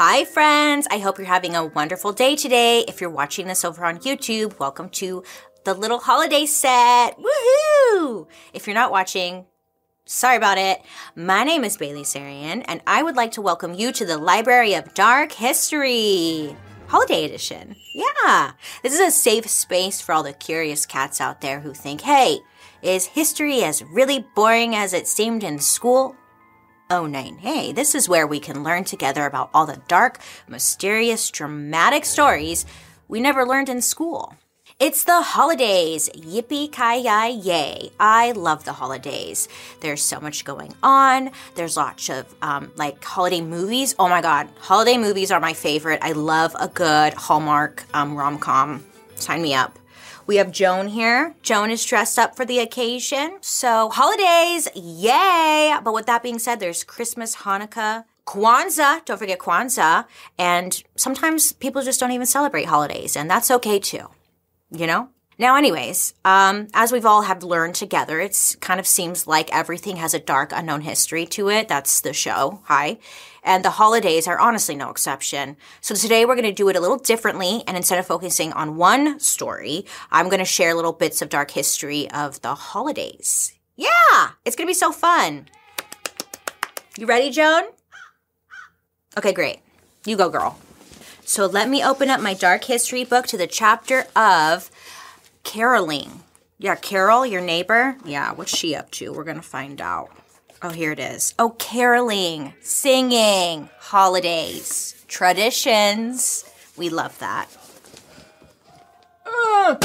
Hi, friends. I hope you're having a wonderful day today. If you're watching this over on YouTube, welcome to the little holiday set. Woohoo! If you're not watching, sorry about it. My name is Bailey Sarian, and I would like to welcome you to the Library of Dark History. Holiday Edition. Yeah. This is a safe space for all the curious cats out there who think, hey, is history as really boring as it seemed in school? Oh, nine. Hey, this is where we can learn together about all the dark, mysterious, dramatic stories we never learned in school. It's the holidays. Yippee ki yay yay. I love the holidays. There's so much going on. There's lots of um, like holiday movies. Oh my God. Holiday movies are my favorite. I love a good Hallmark um, rom com. Sign me up. We have Joan here. Joan is dressed up for the occasion. So, holidays, yay! But with that being said, there's Christmas, Hanukkah, Kwanzaa, don't forget Kwanzaa. And sometimes people just don't even celebrate holidays, and that's okay too. You know? Now, anyways, um, as we've all have learned together, it's kind of seems like everything has a dark, unknown history to it. That's the show. Hi. And the holidays are honestly no exception. So today we're going to do it a little differently. And instead of focusing on one story, I'm going to share little bits of dark history of the holidays. Yeah, it's going to be so fun. You ready, Joan? Okay, great. You go, girl. So let me open up my dark history book to the chapter of caroling. Yeah, Carol, your neighbor. Yeah, what's she up to? We're going to find out. Oh, here it is. Oh, caroling, singing, holidays, traditions. We love that. Ah!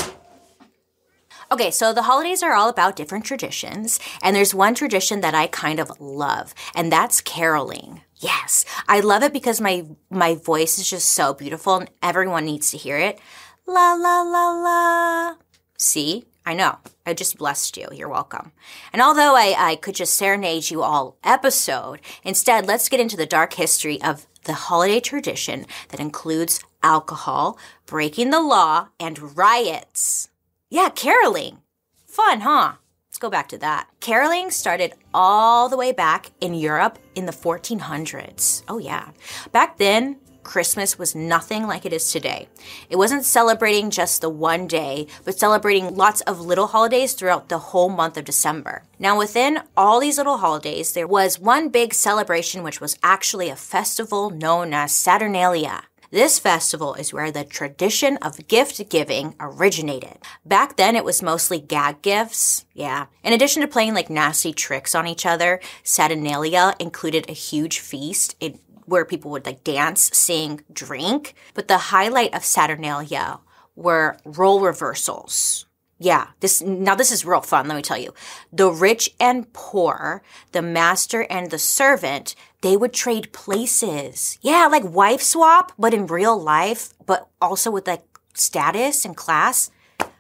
Okay, so the holidays are all about different traditions, and there's one tradition that I kind of love, and that's caroling. Yes, I love it because my my voice is just so beautiful, and everyone needs to hear it. La la la la. See, I know. I just blessed you. You're welcome. And although I, I could just serenade you all episode, instead, let's get into the dark history of the holiday tradition that includes alcohol, breaking the law, and riots. Yeah, caroling. Fun, huh? Let's go back to that. Caroling started all the way back in Europe in the 1400s. Oh, yeah. Back then, Christmas was nothing like it is today. It wasn't celebrating just the one day, but celebrating lots of little holidays throughout the whole month of December. Now, within all these little holidays, there was one big celebration which was actually a festival known as Saturnalia. This festival is where the tradition of gift giving originated. Back then, it was mostly gag gifts. Yeah. In addition to playing like nasty tricks on each other, Saturnalia included a huge feast. It where people would like dance, sing, drink. But the highlight of Saturnalia were role reversals. Yeah, this now this is real fun, let me tell you. The rich and poor, the master and the servant, they would trade places. Yeah, like wife swap, but in real life, but also with like status and class.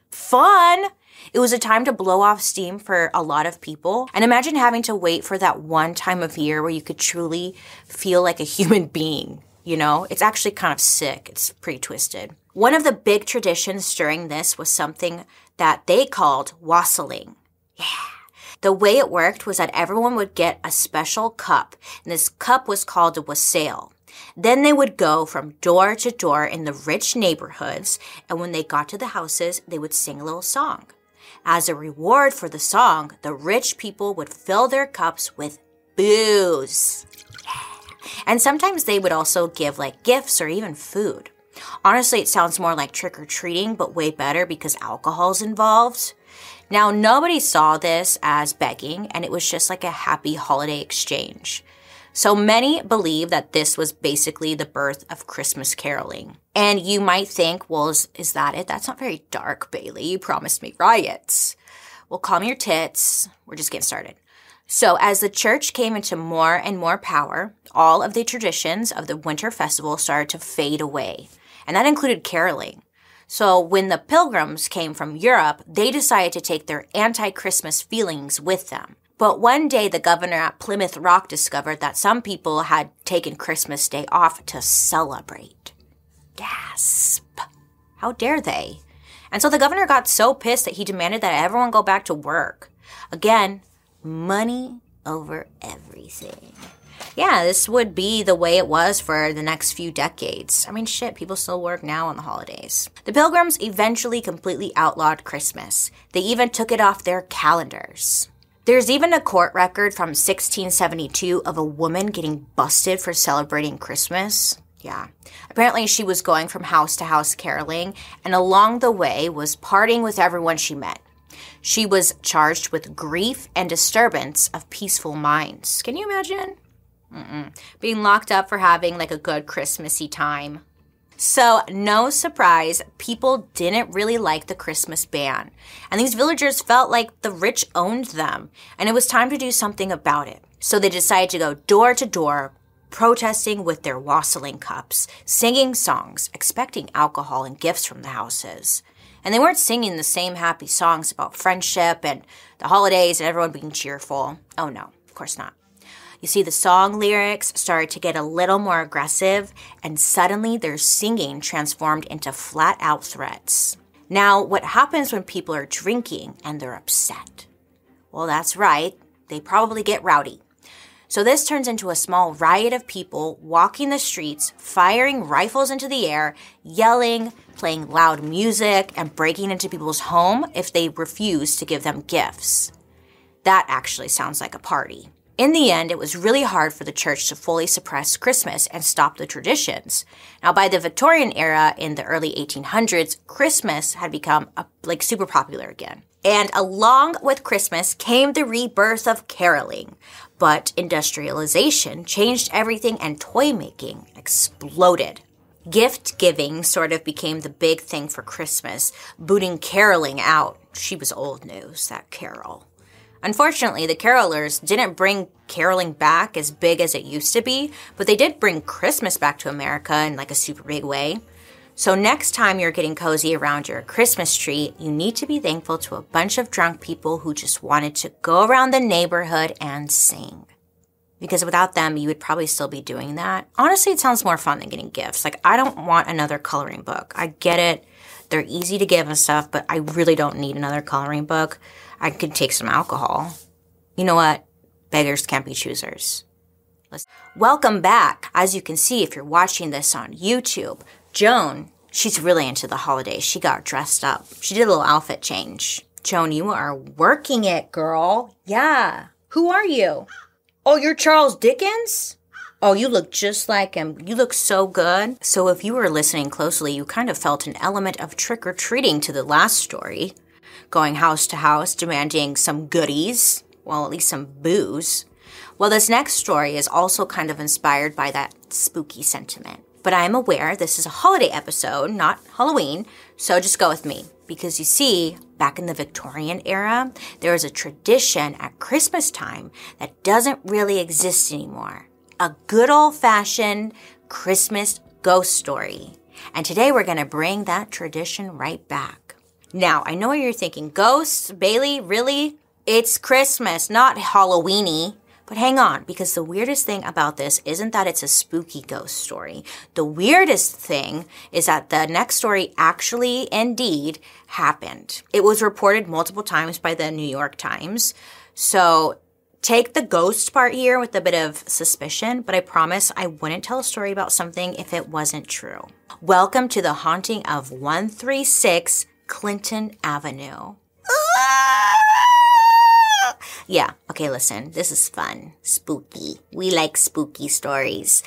Fun. It was a time to blow off steam for a lot of people. And imagine having to wait for that one time of year where you could truly feel like a human being. You know, it's actually kind of sick. It's pretty twisted. One of the big traditions during this was something that they called wassailing. Yeah. The way it worked was that everyone would get a special cup, and this cup was called a wassail. Then they would go from door to door in the rich neighborhoods, and when they got to the houses, they would sing a little song. As a reward for the song, the rich people would fill their cups with booze. And sometimes they would also give like gifts or even food. Honestly, it sounds more like trick or treating, but way better because alcohol's involved. Now, nobody saw this as begging, and it was just like a happy holiday exchange. So many believe that this was basically the birth of Christmas caroling. And you might think, well, is, is that it? That's not very dark, Bailey. You promised me riots. Well, calm your tits. We're just getting started. So, as the church came into more and more power, all of the traditions of the winter festival started to fade away. And that included caroling. So, when the pilgrims came from Europe, they decided to take their anti Christmas feelings with them. But one day, the governor at Plymouth Rock discovered that some people had taken Christmas Day off to celebrate. Gasp. How dare they? And so the governor got so pissed that he demanded that everyone go back to work. Again, money over everything. Yeah, this would be the way it was for the next few decades. I mean, shit, people still work now on the holidays. The Pilgrims eventually completely outlawed Christmas. They even took it off their calendars. There's even a court record from 1672 of a woman getting busted for celebrating Christmas. Yeah. Apparently, she was going from house to house caroling, and along the way was partying with everyone she met. She was charged with grief and disturbance of peaceful minds. Can you imagine? Mm-mm. Being locked up for having like a good Christmassy time. So, no surprise, people didn't really like the Christmas ban. And these villagers felt like the rich owned them, and it was time to do something about it. So, they decided to go door to door, protesting with their wassailing cups, singing songs, expecting alcohol and gifts from the houses. And they weren't singing the same happy songs about friendship and the holidays and everyone being cheerful. Oh no, of course not. You see, the song lyrics started to get a little more aggressive, and suddenly their singing transformed into flat out threats. Now, what happens when people are drinking and they're upset? Well, that's right, they probably get rowdy. So this turns into a small riot of people walking the streets, firing rifles into the air, yelling, playing loud music, and breaking into people's home if they refuse to give them gifts. That actually sounds like a party. In the end, it was really hard for the church to fully suppress Christmas and stop the traditions. Now, by the Victorian era in the early 1800s, Christmas had become a, like super popular again. And along with Christmas came the rebirth of caroling. But industrialization changed everything and toy making exploded. Gift giving sort of became the big thing for Christmas, booting caroling out. She was old news, that Carol. Unfortunately, the carolers didn't bring caroling back as big as it used to be, but they did bring Christmas back to America in like a super big way. So, next time you're getting cozy around your Christmas tree, you need to be thankful to a bunch of drunk people who just wanted to go around the neighborhood and sing. Because without them, you would probably still be doing that. Honestly, it sounds more fun than getting gifts. Like, I don't want another coloring book. I get it, they're easy to give and stuff, but I really don't need another coloring book. I could take some alcohol. You know what? Beggars can't be choosers. Let's- Welcome back. As you can see, if you're watching this on YouTube, Joan, she's really into the holidays. She got dressed up. She did a little outfit change. Joan, you are working it, girl. Yeah. Who are you? Oh, you're Charles Dickens? Oh, you look just like him. You look so good. So, if you were listening closely, you kind of felt an element of trick or treating to the last story, going house to house, demanding some goodies, well, at least some booze. Well, this next story is also kind of inspired by that spooky sentiment. But I am aware this is a holiday episode, not Halloween, so just go with me. Because you see, back in the Victorian era, there was a tradition at Christmas time that doesn't really exist anymore. A good old fashioned Christmas ghost story. And today we're going to bring that tradition right back. Now, I know what you're thinking. Ghosts, Bailey, really? It's Christmas, not Halloweeny. But hang on, because the weirdest thing about this isn't that it's a spooky ghost story. The weirdest thing is that the next story actually, indeed, happened. It was reported multiple times by the New York Times. So take the ghost part here with a bit of suspicion, but I promise I wouldn't tell a story about something if it wasn't true. Welcome to the haunting of 136 Clinton Avenue. Ah! Yeah, okay, listen, this is fun. Spooky. We like spooky stories.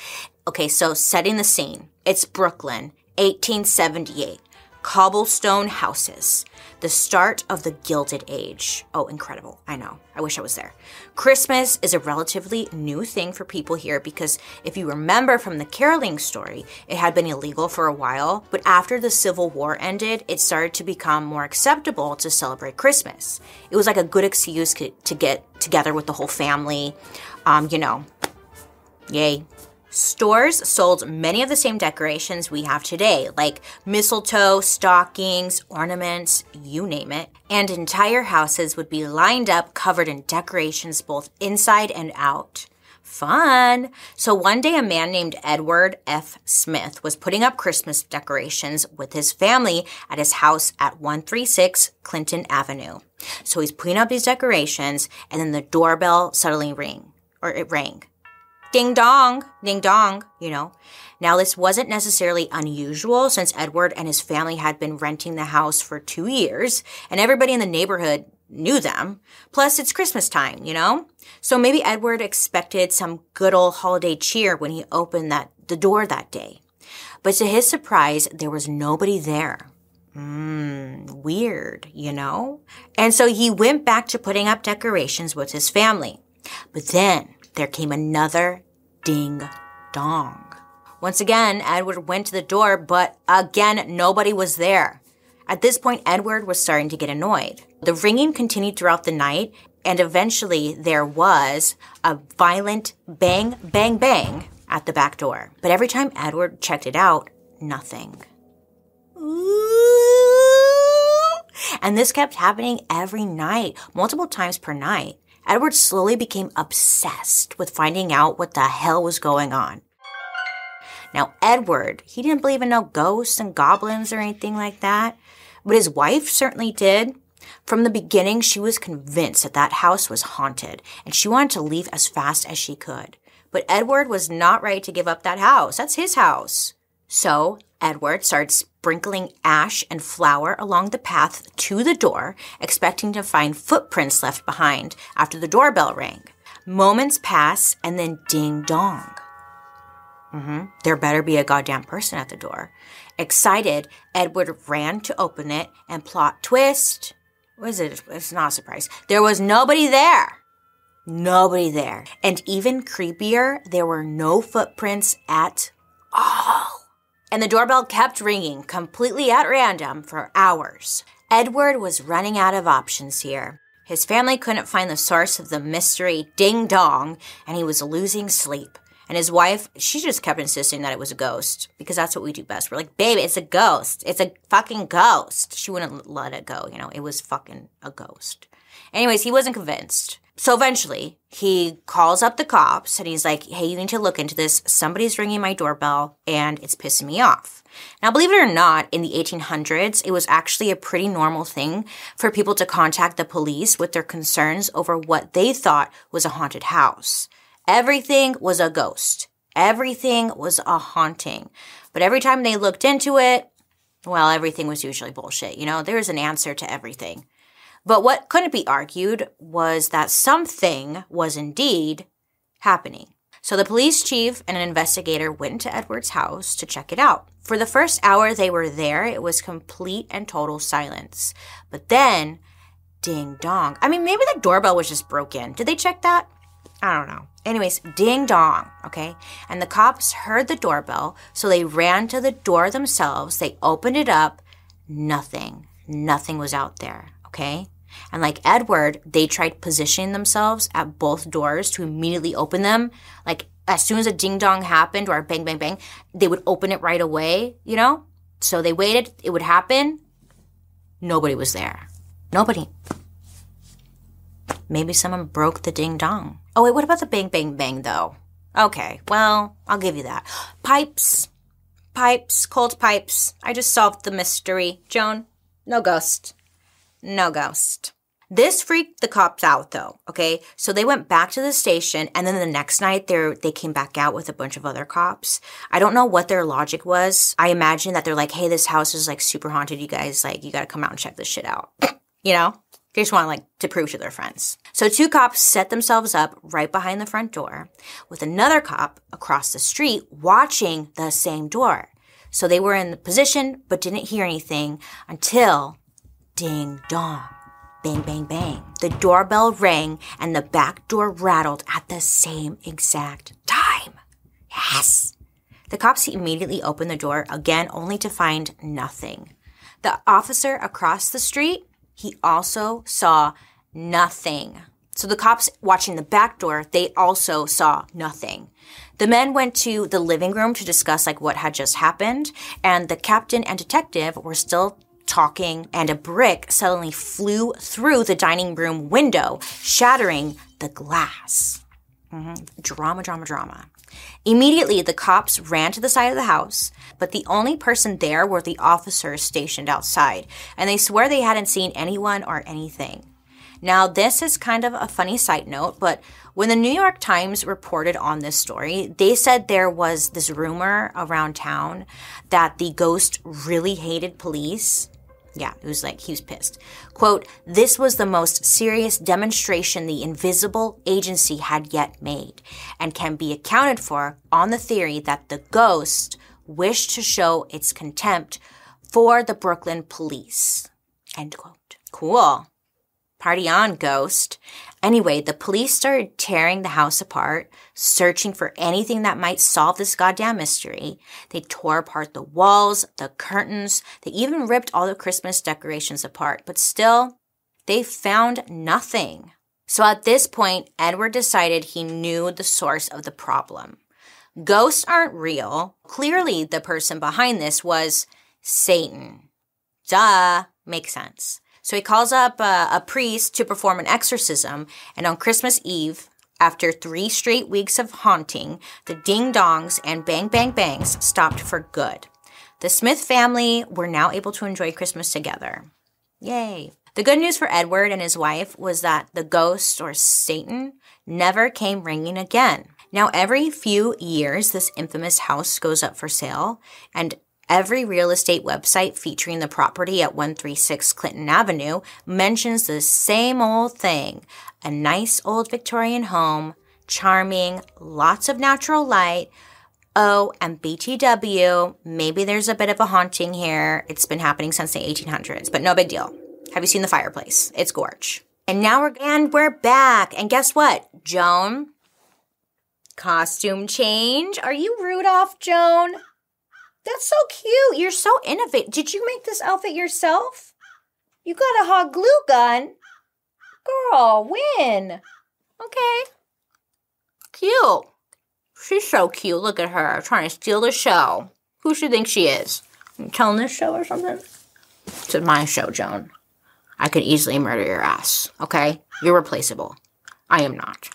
Okay, so setting the scene. It's Brooklyn, 1878. Cobblestone houses. The start of the Gilded Age. Oh, incredible. I know. I wish I was there. Christmas is a relatively new thing for people here because if you remember from the caroling story, it had been illegal for a while, but after the Civil War ended, it started to become more acceptable to celebrate Christmas. It was like a good excuse to get together with the whole family. Um, you know, yay, Stores sold many of the same decorations we have today, like mistletoe, stockings, ornaments, you name it. And entire houses would be lined up covered in decorations both inside and out. Fun. So one day, a man named Edward F. Smith was putting up Christmas decorations with his family at his house at 136 Clinton Avenue. So he's putting up these decorations, and then the doorbell suddenly ring, or it rang. Ding dong, ding dong, you know. Now, this wasn't necessarily unusual since Edward and his family had been renting the house for two years, and everybody in the neighborhood knew them. Plus, it's Christmas time, you know? So maybe Edward expected some good old holiday cheer when he opened that, the door that day. But to his surprise, there was nobody there. Mmm, weird, you know? And so he went back to putting up decorations with his family. But then there came another ding dong. Once again, Edward went to the door, but again, nobody was there. At this point, Edward was starting to get annoyed. The ringing continued throughout the night, and eventually there was a violent bang, bang, bang at the back door. But every time Edward checked it out, nothing. And this kept happening every night, multiple times per night. Edward slowly became obsessed with finding out what the hell was going on. Now, Edward, he didn't believe in no ghosts and goblins or anything like that. But his wife certainly did. From the beginning, she was convinced that that house was haunted and she wanted to leave as fast as she could. But Edward was not ready to give up that house. That's his house. So Edward started sprinkling ash and flour along the path to the door, expecting to find footprints left behind after the doorbell rang. Moments pass and then ding dong. Mm-hmm. There better be a goddamn person at the door. Excited, Edward ran to open it and plot twist. Was it? It's not a surprise. There was nobody there. Nobody there. And even creepier, there were no footprints at all. And the doorbell kept ringing completely at random for hours. Edward was running out of options here. His family couldn't find the source of the mystery ding dong, and he was losing sleep. And his wife, she just kept insisting that it was a ghost because that's what we do best. We're like, babe, it's a ghost. It's a fucking ghost. She wouldn't let it go. You know, it was fucking a ghost. Anyways, he wasn't convinced. So eventually, he calls up the cops and he's like, hey, you need to look into this. Somebody's ringing my doorbell and it's pissing me off. Now, believe it or not, in the 1800s, it was actually a pretty normal thing for people to contact the police with their concerns over what they thought was a haunted house. Everything was a ghost. Everything was a haunting. But every time they looked into it, well, everything was usually bullshit. You know, there's an answer to everything. But what couldn't be argued was that something was indeed happening. So the police chief and an investigator went to Edward's house to check it out. For the first hour they were there, it was complete and total silence. But then, ding dong. I mean, maybe the doorbell was just broken. Did they check that? I don't know. Anyways, ding dong, okay? And the cops heard the doorbell, so they ran to the door themselves. They opened it up. Nothing. Nothing was out there, okay? And like Edward, they tried positioning themselves at both doors to immediately open them. Like as soon as a ding dong happened or a bang bang bang, they would open it right away, you know? So they waited, it would happen. Nobody was there. Nobody. Maybe someone broke the ding dong. Oh, wait, what about the bang, bang, bang, though? Okay, well, I'll give you that. Pipes. Pipes, cold pipes. I just solved the mystery. Joan, no ghost. No ghost. This freaked the cops out though, okay? So they went back to the station and then the next night they they came back out with a bunch of other cops. I don't know what their logic was. I imagine that they're like, "Hey, this house is like super haunted. You guys like you got to come out and check this shit out." you know? They just want like to prove to their friends. So two cops set themselves up right behind the front door with another cop across the street watching the same door. So they were in the position but didn't hear anything until ding dong. Bang, bang, bang. The doorbell rang and the back door rattled at the same exact time. Yes. The cops immediately opened the door again only to find nothing. The officer across the street he also saw nothing. So the cops watching the back door, they also saw nothing. The men went to the living room to discuss like what had just happened, and the captain and detective were still talking, and a brick suddenly flew through the dining room window, shattering the glass. Mm-hmm. Drama, drama, drama. Immediately, the cops ran to the side of the house, but the only person there were the officers stationed outside, and they swear they hadn't seen anyone or anything. Now, this is kind of a funny side note, but when the New York Times reported on this story, they said there was this rumor around town that the ghost really hated police. Yeah, it was like he was pissed. Quote, this was the most serious demonstration the invisible agency had yet made and can be accounted for on the theory that the ghost wished to show its contempt for the Brooklyn police. End quote. Cool. Party on, ghost. Anyway, the police started tearing the house apart, searching for anything that might solve this goddamn mystery. They tore apart the walls, the curtains, they even ripped all the Christmas decorations apart, but still, they found nothing. So at this point, Edward decided he knew the source of the problem. Ghosts aren't real. Clearly, the person behind this was Satan. Duh, makes sense. So he calls up uh, a priest to perform an exorcism, and on Christmas Eve, after three straight weeks of haunting, the ding dongs and bang bang bangs stopped for good. The Smith family were now able to enjoy Christmas together. Yay. The good news for Edward and his wife was that the ghost or Satan never came ringing again. Now, every few years, this infamous house goes up for sale, and Every real estate website featuring the property at 136 Clinton Avenue mentions the same old thing a nice old Victorian home, charming, lots of natural light. Oh, and BTW, maybe there's a bit of a haunting here. It's been happening since the 1800s, but no big deal. Have you seen the fireplace? It's gorge. And now we're and we're back. And guess what, Joan? Costume change. Are you Rudolph, Joan? That's so cute. You're so innovative. Did you make this outfit yourself? You got a hot glue gun. Girl, win. Okay. Cute. She's so cute. Look at her trying to steal the show. Who she think she is? You telling this show or something? It's my show, Joan. I could easily murder your ass. Okay? You're replaceable. I am not.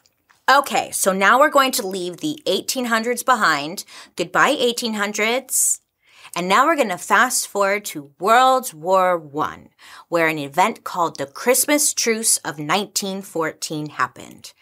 Okay, so now we're going to leave the 1800s behind. Goodbye, 1800s. And now we're going to fast forward to World War One, where an event called the Christmas Truce of 1914 happened.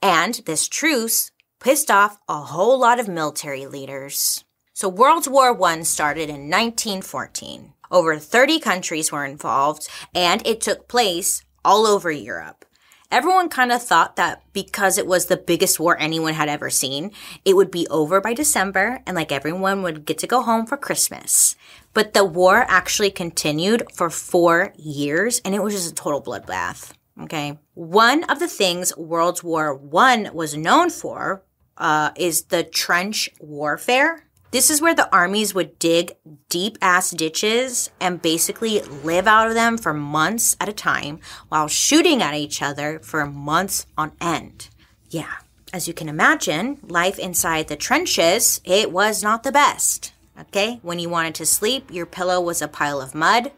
And this truce pissed off a whole lot of military leaders. So World War One started in 1914. Over 30 countries were involved, and it took place all over Europe everyone kind of thought that because it was the biggest war anyone had ever seen, it would be over by December and like everyone would get to go home for Christmas. But the war actually continued for four years and it was just a total bloodbath. Okay. One of the things World War One was known for uh, is the trench warfare. This is where the armies would dig deep ass ditches and basically live out of them for months at a time while shooting at each other for months on end. Yeah, as you can imagine, life inside the trenches, it was not the best. Okay, when you wanted to sleep, your pillow was a pile of mud.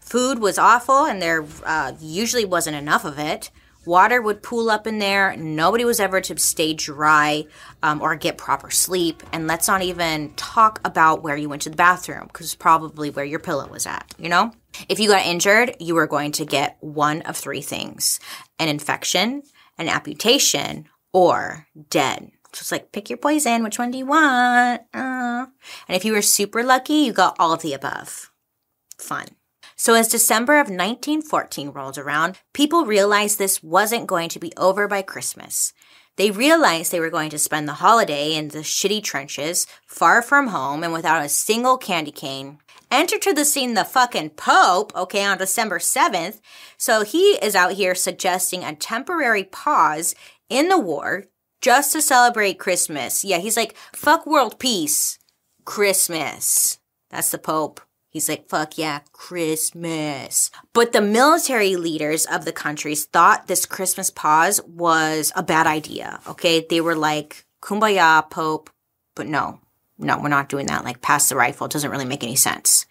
Food was awful, and there uh, usually wasn't enough of it. Water would pool up in there. Nobody was ever to stay dry um, or get proper sleep. And let's not even talk about where you went to the bathroom, because probably where your pillow was at, you know? If you got injured, you were going to get one of three things an infection, an amputation, or dead. So it's like, pick your poison. Which one do you want? Uh. And if you were super lucky, you got all of the above. Fun. So as December of 1914 rolled around, people realized this wasn't going to be over by Christmas. They realized they were going to spend the holiday in the shitty trenches, far from home and without a single candy cane. Enter to the scene the fucking Pope, okay, on December 7th. So he is out here suggesting a temporary pause in the war just to celebrate Christmas. Yeah, he's like, fuck world peace. Christmas. That's the Pope. He's like, fuck yeah, Christmas. But the military leaders of the countries thought this Christmas pause was a bad idea. Okay. They were like, kumbaya, Pope. But no, no, we're not doing that. Like, pass the rifle. It doesn't really make any sense.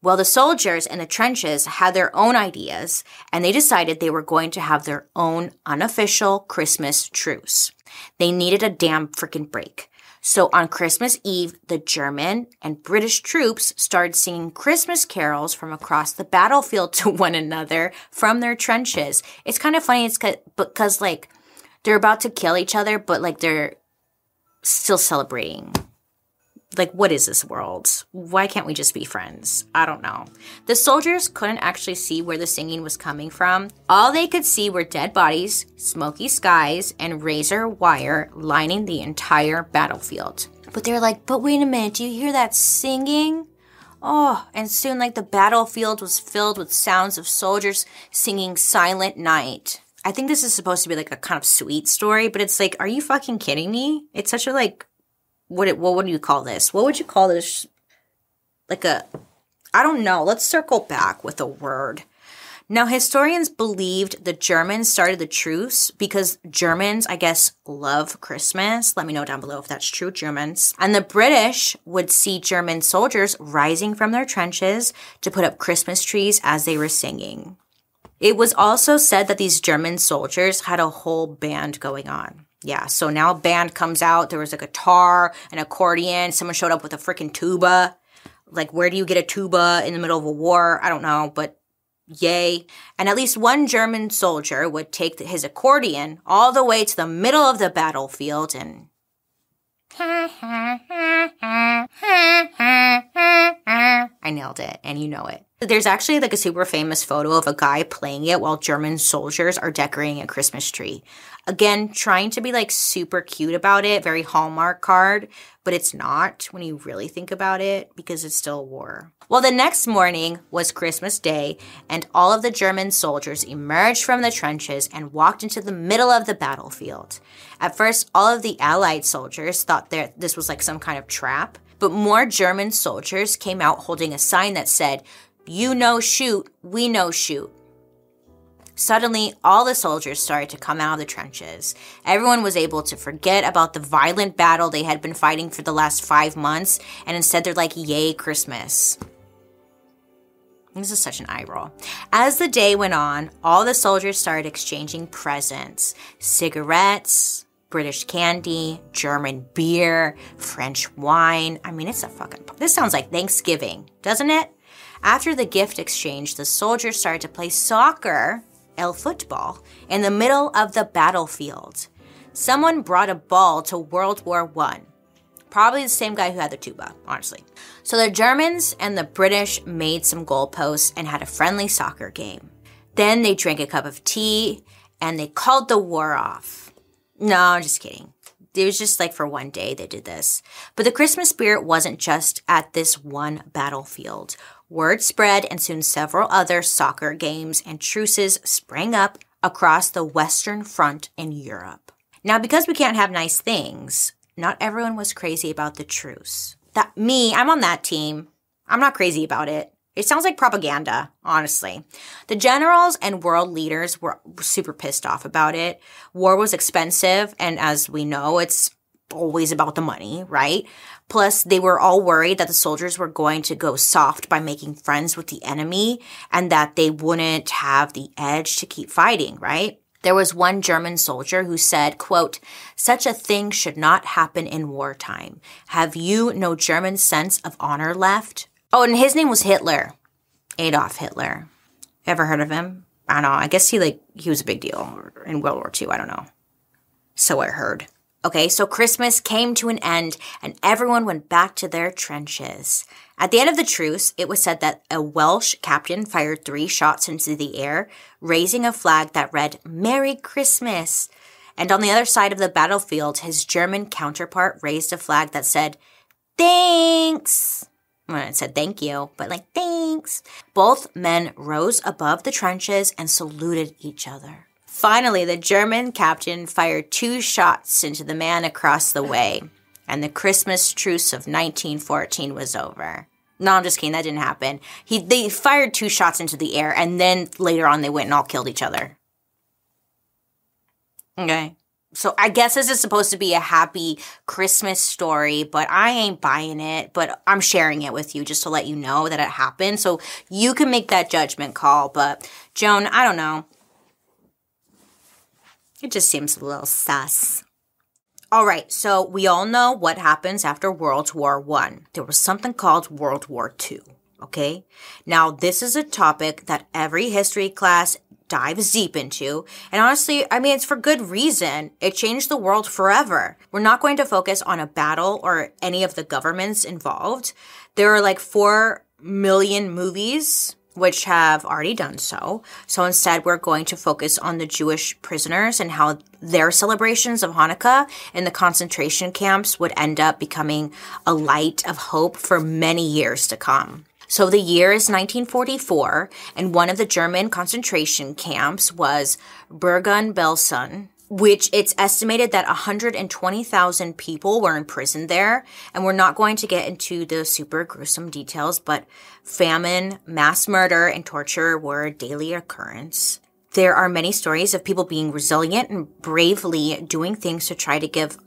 Well, the soldiers in the trenches had their own ideas, and they decided they were going to have their own unofficial Christmas truce. They needed a damn freaking break. So on Christmas Eve, the German and British troops started singing Christmas carols from across the battlefield to one another from their trenches. It's kind of funny. It's because like they're about to kill each other, but like they're still celebrating like what is this world? Why can't we just be friends? I don't know. The soldiers couldn't actually see where the singing was coming from. All they could see were dead bodies smoky skies and razor wire lining the entire battlefield. But they're like but wait a minute do you hear that singing? Oh, and soon, like the battlefield was filled with sounds of soldiers singing Silent Night. I think this is supposed to be like a kind of sweet story, but it's like, are you fucking kidding me? It's such a like what it, what would you call this? What would you call this? Like a I don't know. Let's circle back with a word. Now, historians believed the Germans started the truce because Germans, I guess, love Christmas. Let me know down below if that's true, Germans. And the British would see German soldiers rising from their trenches to put up Christmas trees as they were singing. It was also said that these German soldiers had a whole band going on. Yeah, so now a band comes out. There was a guitar, an accordion. Someone showed up with a freaking tuba. Like, where do you get a tuba in the middle of a war? I don't know, but yay. And at least one German soldier would take his accordion all the way to the middle of the battlefield and. I nailed it, and you know it. There's actually like a super famous photo of a guy playing it while German soldiers are decorating a Christmas tree. Again, trying to be like super cute about it, very Hallmark card, but it's not when you really think about it because it's still war. Well, the next morning was Christmas Day, and all of the German soldiers emerged from the trenches and walked into the middle of the battlefield. At first, all of the Allied soldiers thought that this was like some kind of trap, but more German soldiers came out holding a sign that said, You know shoot, we know shoot. Suddenly, all the soldiers started to come out of the trenches. Everyone was able to forget about the violent battle they had been fighting for the last five months, and instead they're like, Yay, Christmas. This is such an eye roll. As the day went on, all the soldiers started exchanging presents cigarettes, British candy, German beer, French wine. I mean, it's a fucking. This sounds like Thanksgiving, doesn't it? After the gift exchange, the soldiers started to play soccer El football in the middle of the battlefield. Someone brought a ball to World War I. Probably the same guy who had the tuba, honestly. So the Germans and the British made some goalposts and had a friendly soccer game. Then they drank a cup of tea and they called the war off. No, I'm just kidding. It was just like for one day they did this. But the Christmas spirit wasn't just at this one battlefield. Word spread, and soon several other soccer games and truces sprang up across the Western Front in Europe. Now, because we can't have nice things, not everyone was crazy about the truce. That me, I'm on that team. I'm not crazy about it. It sounds like propaganda, honestly. The generals and world leaders were super pissed off about it. War was expensive, and as we know, it's always about the money, right? Plus, they were all worried that the soldiers were going to go soft by making friends with the enemy and that they wouldn't have the edge to keep fighting, right? There was one German soldier who said, quote, such a thing should not happen in wartime. Have you no German sense of honor left? Oh, and his name was Hitler. Adolf Hitler. Ever heard of him? I don't know. I guess he like he was a big deal in World War II. I don't know. So I heard. Okay, so Christmas came to an end and everyone went back to their trenches. At the end of the truce, it was said that a Welsh captain fired three shots into the air, raising a flag that read, Merry Christmas. And on the other side of the battlefield, his German counterpart raised a flag that said, Thanks. Well, it said thank you, but like thanks. Both men rose above the trenches and saluted each other. Finally, the German captain fired two shots into the man across the way, and the Christmas truce of 1914 was over. No, I'm just kidding. That didn't happen. He they fired two shots into the air, and then later on they went and all killed each other. Okay. So I guess this is supposed to be a happy Christmas story, but I ain't buying it. But I'm sharing it with you just to let you know that it happened. So you can make that judgment call. But Joan, I don't know. It just seems a little sus. All right, so we all know what happens after World War One. There was something called World War Two. Okay. Now, this is a topic that every history class dives deep into. And honestly, I mean, it's for good reason. It changed the world forever. We're not going to focus on a battle or any of the governments involved. There are like 4 million movies which have already done so. So instead, we're going to focus on the Jewish prisoners and how their celebrations of Hanukkah in the concentration camps would end up becoming a light of hope for many years to come. So the year is 1944, and one of the German concentration camps was Bergen-Belsen, which it's estimated that 120,000 people were imprisoned there. And we're not going to get into the super gruesome details, but famine, mass murder, and torture were a daily occurrence. There are many stories of people being resilient and bravely doing things to try to give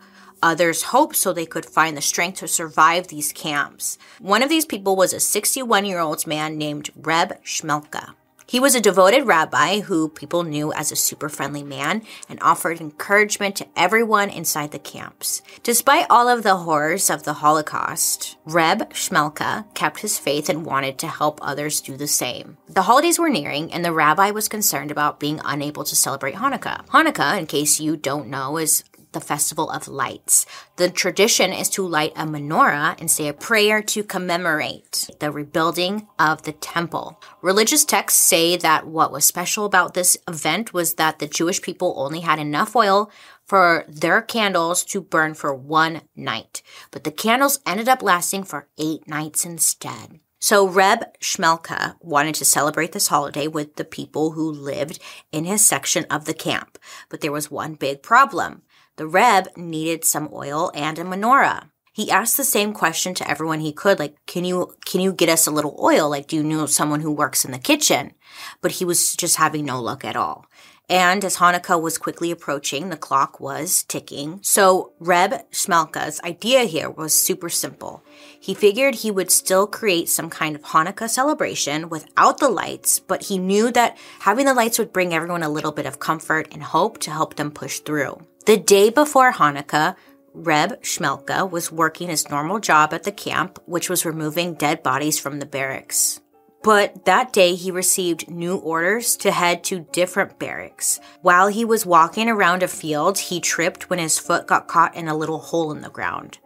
others hope so they could find the strength to survive these camps. One of these people was a 61 year old man named Reb Shmelka. He was a devoted rabbi who people knew as a super friendly man and offered encouragement to everyone inside the camps. Despite all of the horrors of the Holocaust, Reb Shmelka kept his faith and wanted to help others do the same. The holidays were nearing and the rabbi was concerned about being unable to celebrate Hanukkah. Hanukkah, in case you don't know, is the Festival of Lights. The tradition is to light a menorah and say a prayer to commemorate the rebuilding of the temple. Religious texts say that what was special about this event was that the Jewish people only had enough oil for their candles to burn for one night, but the candles ended up lasting for eight nights instead. So Reb Shmelka wanted to celebrate this holiday with the people who lived in his section of the camp. But there was one big problem. The Reb needed some oil and a menorah. He asked the same question to everyone he could, like, can you, can you get us a little oil? Like, do you know someone who works in the kitchen? But he was just having no luck at all. And as Hanukkah was quickly approaching, the clock was ticking. So Reb Shmelka's idea here was super simple. He figured he would still create some kind of Hanukkah celebration without the lights, but he knew that having the lights would bring everyone a little bit of comfort and hope to help them push through. The day before Hanukkah, Reb Shmelka was working his normal job at the camp, which was removing dead bodies from the barracks. But that day he received new orders to head to different barracks. While he was walking around a field, he tripped when his foot got caught in a little hole in the ground.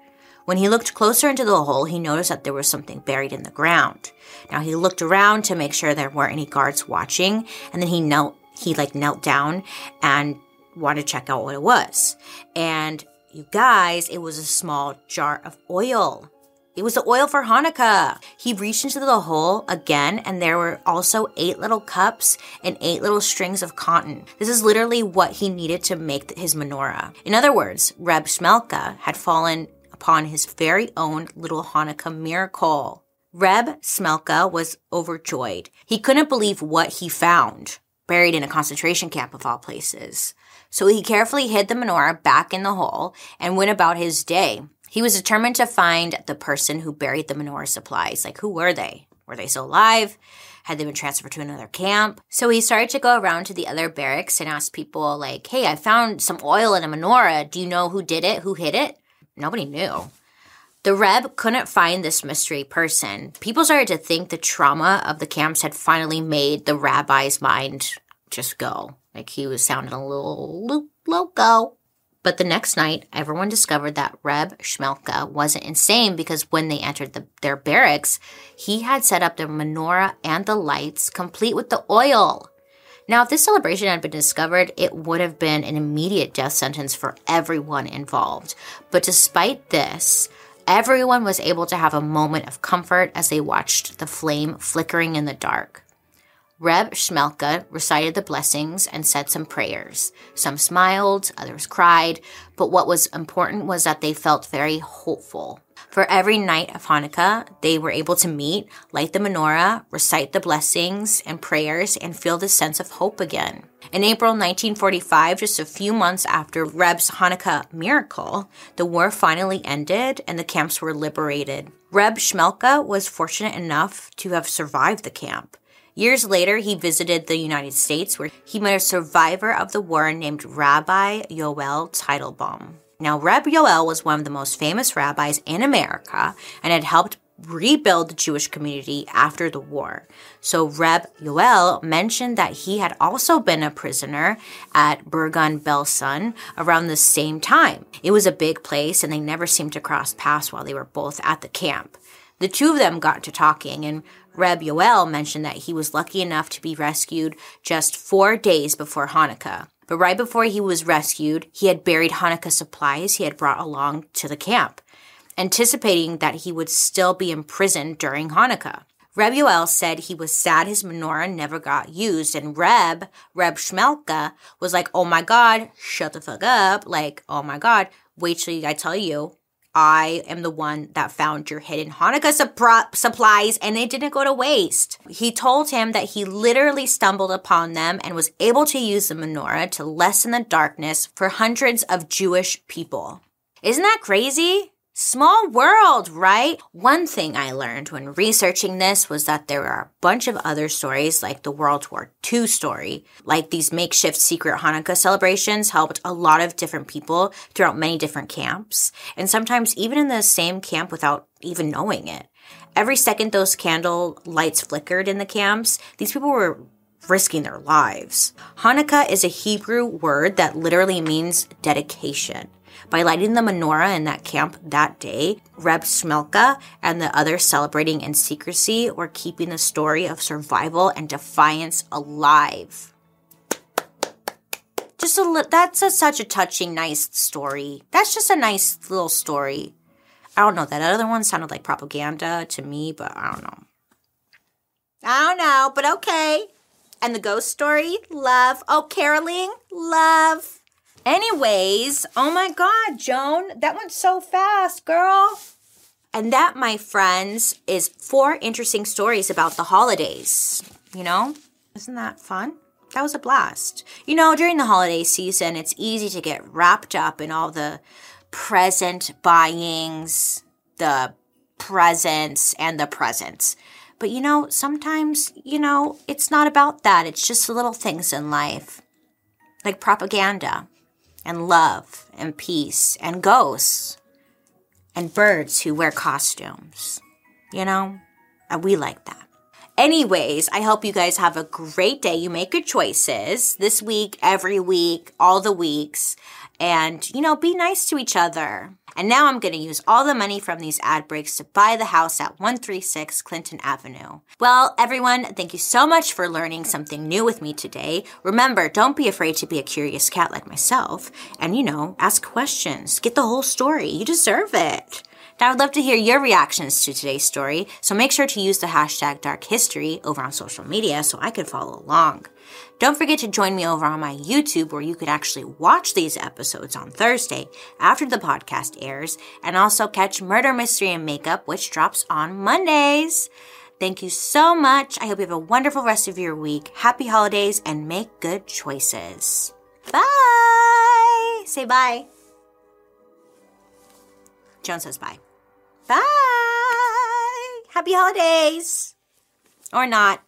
When he looked closer into the hole, he noticed that there was something buried in the ground. Now he looked around to make sure there weren't any guards watching, and then he knelt he like knelt down and want to check out what it was. And you guys, it was a small jar of oil. It was the oil for Hanukkah. He reached into the hole again, and there were also eight little cups and eight little strings of cotton. This is literally what he needed to make his menorah. In other words, Reb Shmelka had fallen upon his very own little Hanukkah miracle. Reb Shmelka was overjoyed. He couldn't believe what he found, buried in a concentration camp of all places. So he carefully hid the menorah back in the hole and went about his day. He was determined to find the person who buried the menorah supplies. Like, who were they? Were they still alive? Had they been transferred to another camp? So he started to go around to the other barracks and ask people, like, hey, I found some oil in a menorah. Do you know who did it? Who hid it? Nobody knew. The Reb couldn't find this mystery person. People started to think the trauma of the camps had finally made the rabbi's mind just go. Like he was sounding a little loco. But the next night, everyone discovered that Reb Shmelka wasn't insane because when they entered the, their barracks, he had set up the menorah and the lights, complete with the oil. Now, if this celebration had been discovered, it would have been an immediate death sentence for everyone involved. But despite this, everyone was able to have a moment of comfort as they watched the flame flickering in the dark. Reb Shmelka recited the blessings and said some prayers. Some smiled, others cried, but what was important was that they felt very hopeful. For every night of Hanukkah, they were able to meet, light the menorah, recite the blessings and prayers, and feel this sense of hope again. In April 1945, just a few months after Reb's Hanukkah miracle, the war finally ended and the camps were liberated. Reb Shmelka was fortunate enough to have survived the camp. Years later, he visited the United States where he met a survivor of the war named Rabbi Yoel Teitelbaum. Now, Reb Yoel was one of the most famous rabbis in America and had helped rebuild the Jewish community after the war. So Reb Yoel mentioned that he had also been a prisoner at Bergen Belsen around the same time. It was a big place and they never seemed to cross paths while they were both at the camp. The two of them got to talking and Reb Yoel mentioned that he was lucky enough to be rescued just four days before Hanukkah. But right before he was rescued, he had buried Hanukkah supplies he had brought along to the camp, anticipating that he would still be imprisoned during Hanukkah. Reb Yoel said he was sad his menorah never got used, and Reb, Reb Shmelka, was like, oh my god, shut the fuck up. Like, oh my god, wait till I tell you, I am the one that found your hidden Hanukkah supplies and they didn't go to waste. He told him that he literally stumbled upon them and was able to use the menorah to lessen the darkness for hundreds of Jewish people. Isn't that crazy? Small world, right? One thing I learned when researching this was that there are a bunch of other stories, like the World War II story. Like these makeshift secret Hanukkah celebrations helped a lot of different people throughout many different camps, and sometimes even in the same camp without even knowing it. Every second those candle lights flickered in the camps, these people were risking their lives. Hanukkah is a Hebrew word that literally means dedication. By lighting the menorah in that camp that day, Reb Smelka and the others celebrating in secrecy were keeping the story of survival and defiance alive. Just a li- that's a, such a touching, nice story. That's just a nice little story. I don't know. That other one sounded like propaganda to me, but I don't know. I don't know, but okay. And the ghost story, love. Oh, caroling, love. Anyways, oh my God, Joan, that went so fast, girl. And that, my friends, is four interesting stories about the holidays. You know, isn't that fun? That was a blast. You know, during the holiday season, it's easy to get wrapped up in all the present buyings, the presents, and the presents. But you know, sometimes, you know, it's not about that. It's just the little things in life, like propaganda and love and peace and ghosts and birds who wear costumes. You know, and we like that. Anyways, I hope you guys have a great day. You make good choices this week, every week, all the weeks, and, you know, be nice to each other. And now I'm going to use all the money from these ad breaks to buy the house at 136 Clinton Avenue. Well, everyone, thank you so much for learning something new with me today. Remember, don't be afraid to be a curious cat like myself. And, you know, ask questions. Get the whole story. You deserve it. Now, I'd love to hear your reactions to today's story, so make sure to use the hashtag dark history over on social media so I can follow along. Don't forget to join me over on my YouTube where you could actually watch these episodes on Thursday after the podcast airs and also catch Murder, Mystery, and Makeup, which drops on Mondays. Thank you so much. I hope you have a wonderful rest of your week. Happy holidays and make good choices. Bye. Say bye. Joan says bye. Bye. Happy holidays. Or not.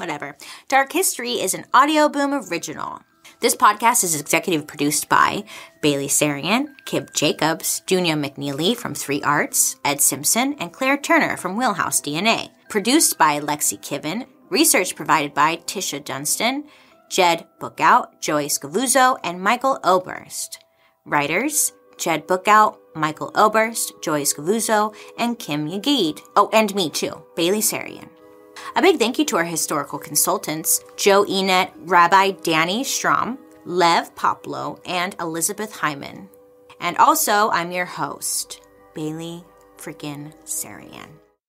Whatever. Dark History is an Audioboom original. This podcast is executive produced by Bailey Sarian, Kib Jacobs, Junia McNeely from Three Arts, Ed Simpson, and Claire Turner from Wheelhouse DNA. Produced by Lexi Kiven. Research provided by Tisha Dunstan, Jed Bookout, Joey Scavuzzo, and Michael Oberst. Writers Jed Bookout, Michael Oberst, Joy Scavuzzo, and Kim Yagid. Oh, and me too, Bailey Sarian. A big thank you to our historical consultants, Joe Enet, Rabbi Danny Strom, Lev Poplo, and Elizabeth Hyman. And also, I'm your host, Bailey freaking Sarian.